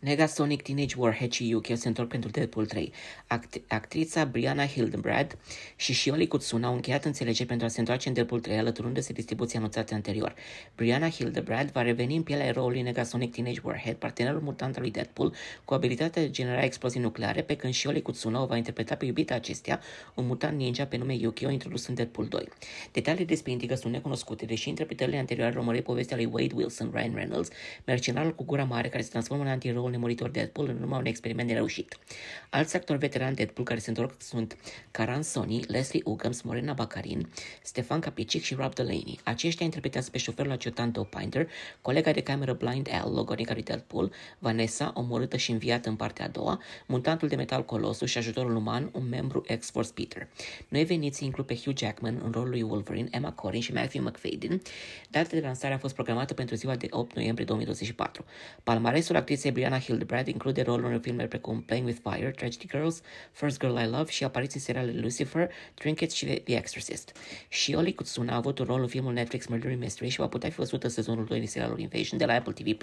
Negasonic, Teenage Warhead și Yukio se întorc pentru Deadpool 3. Act- actrița Brianna Hildenbrand și Shioli Kutsuna au încheiat înțelegeri pentru a se întoarce în Deadpool 3, alăturându-se distribuția anunțată anterior. Brianna Hildenbrand va reveni în pielea eroului Negasonic Teenage Warhead, partenerul mutant al lui Deadpool, cu abilitatea de genera explozii nucleare, pe când Shioli Kutsuna o va interpreta pe iubita acestea, un mutant ninja pe nume Yukio, introdus în Deadpool 2. Detalii despre intrigă sunt necunoscute, deși interpretările anterioare urmăresc povestea lui Wade Wilson, Ryan Reynolds, mercenarul cu gura mare care se transformă în anti nemuritor Deadpool în urma unui experiment nereușit. Alți actori veterani Deadpool care se întorc sunt Karan Sony, Leslie Uggams, Morena Baccarin, Stefan Capicic și Rob Delaney. Aceștia interpretează pe șoferul adjutant O'Pinder, colega de cameră Blind Al, logonica lui Deadpool, Vanessa, omorâtă și înviată în partea a doua, mutantul de metal Colossus și ajutorul uman, un membru X-Force Peter. Noi veniți includ pe Hugh Jackman în rolul lui Wolverine, Emma Corrin și Matthew McFadden. Data de lansare a fost programată pentru ziua de 8 noiembrie 2024. Palmaresul actriței Brianna Hildebrand include roluri în filme precum Playing with Fire, Tragedy Girls, First Girl I Love și apariții în serialele Lucifer, Trinkets și The Exorcist. Și Oli Kutsuna a avut un rol în filmul Netflix Murder Mystery și va putea fi văzută sezonul 2 din serialul Invasion de la Apple TV+.